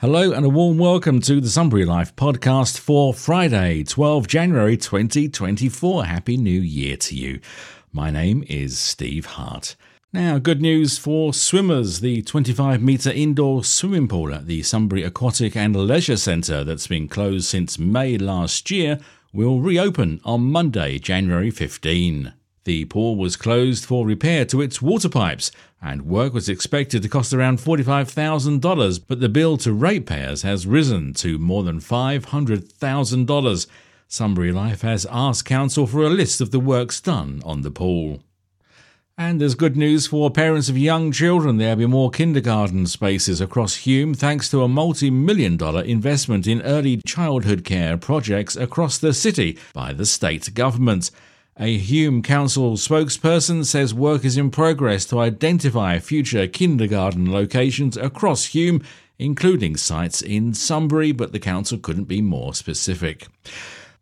Hello and a warm welcome to the Sunbury Life podcast for Friday, 12 January 2024. Happy New Year to you. My name is Steve Hart. Now, good news for swimmers. The 25 metre indoor swimming pool at the Sunbury Aquatic and Leisure Centre that's been closed since May last year will reopen on Monday, January 15. The pool was closed for repair to its water pipes, and work was expected to cost around $45,000, but the bill to ratepayers has risen to more than $500,000. Sunbury Life has asked Council for a list of the works done on the pool. And there's good news for parents of young children. There'll be more kindergarten spaces across Hume thanks to a multi million dollar investment in early childhood care projects across the city by the state government. A Hume Council spokesperson says work is in progress to identify future kindergarten locations across Hume, including sites in Sunbury, but the council couldn't be more specific.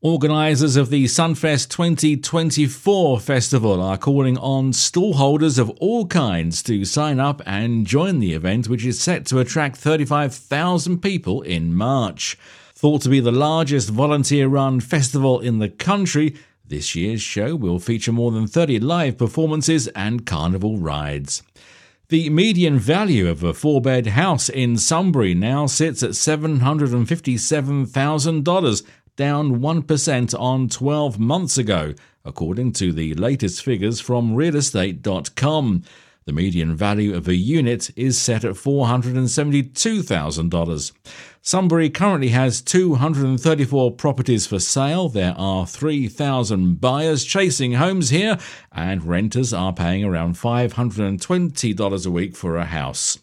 Organisers of the Sunfest 2024 festival are calling on stallholders of all kinds to sign up and join the event, which is set to attract 35,000 people in March. Thought to be the largest volunteer run festival in the country, this year's show will feature more than 30 live performances and carnival rides. The median value of a four bed house in Sunbury now sits at $757,000, down 1% on 12 months ago, according to the latest figures from realestate.com. The median value of a unit is set at $472,000. Sunbury currently has 234 properties for sale. There are 3,000 buyers chasing homes here, and renters are paying around $520 a week for a house.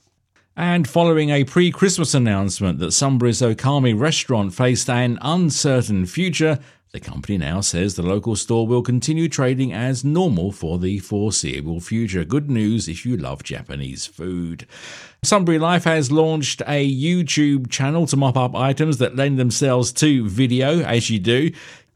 And following a pre Christmas announcement that Sunbury's Okami restaurant faced an uncertain future, the company now says the local store will continue trading as normal for the foreseeable future. Good news if you love Japanese food. Sunbury Life has launched a YouTube channel to mop up items that lend themselves to video, as you do.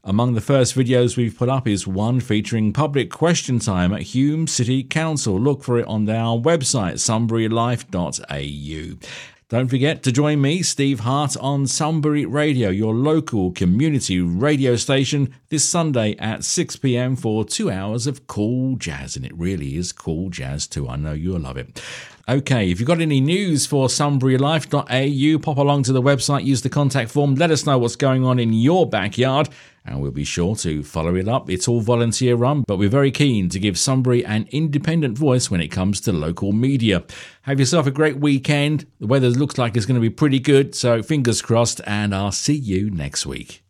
Among the first videos we've put up is one featuring public question time at Hume City Council. Look for it on our website, sunburylife.au. Don't forget to join me, Steve Hart, on Sunbury Radio, your local community radio station, this Sunday at 6 pm for two hours of cool jazz. And it really is cool jazz too. I know you'll love it. Okay, if you've got any news for sunburylife.au, pop along to the website, use the contact form, let us know what's going on in your backyard, and we'll be sure to follow it up. It's all volunteer run, but we're very keen to give Sunbury an independent voice when it comes to local media. Have yourself a great weekend. The weather looks like it's going to be pretty good, so fingers crossed, and I'll see you next week.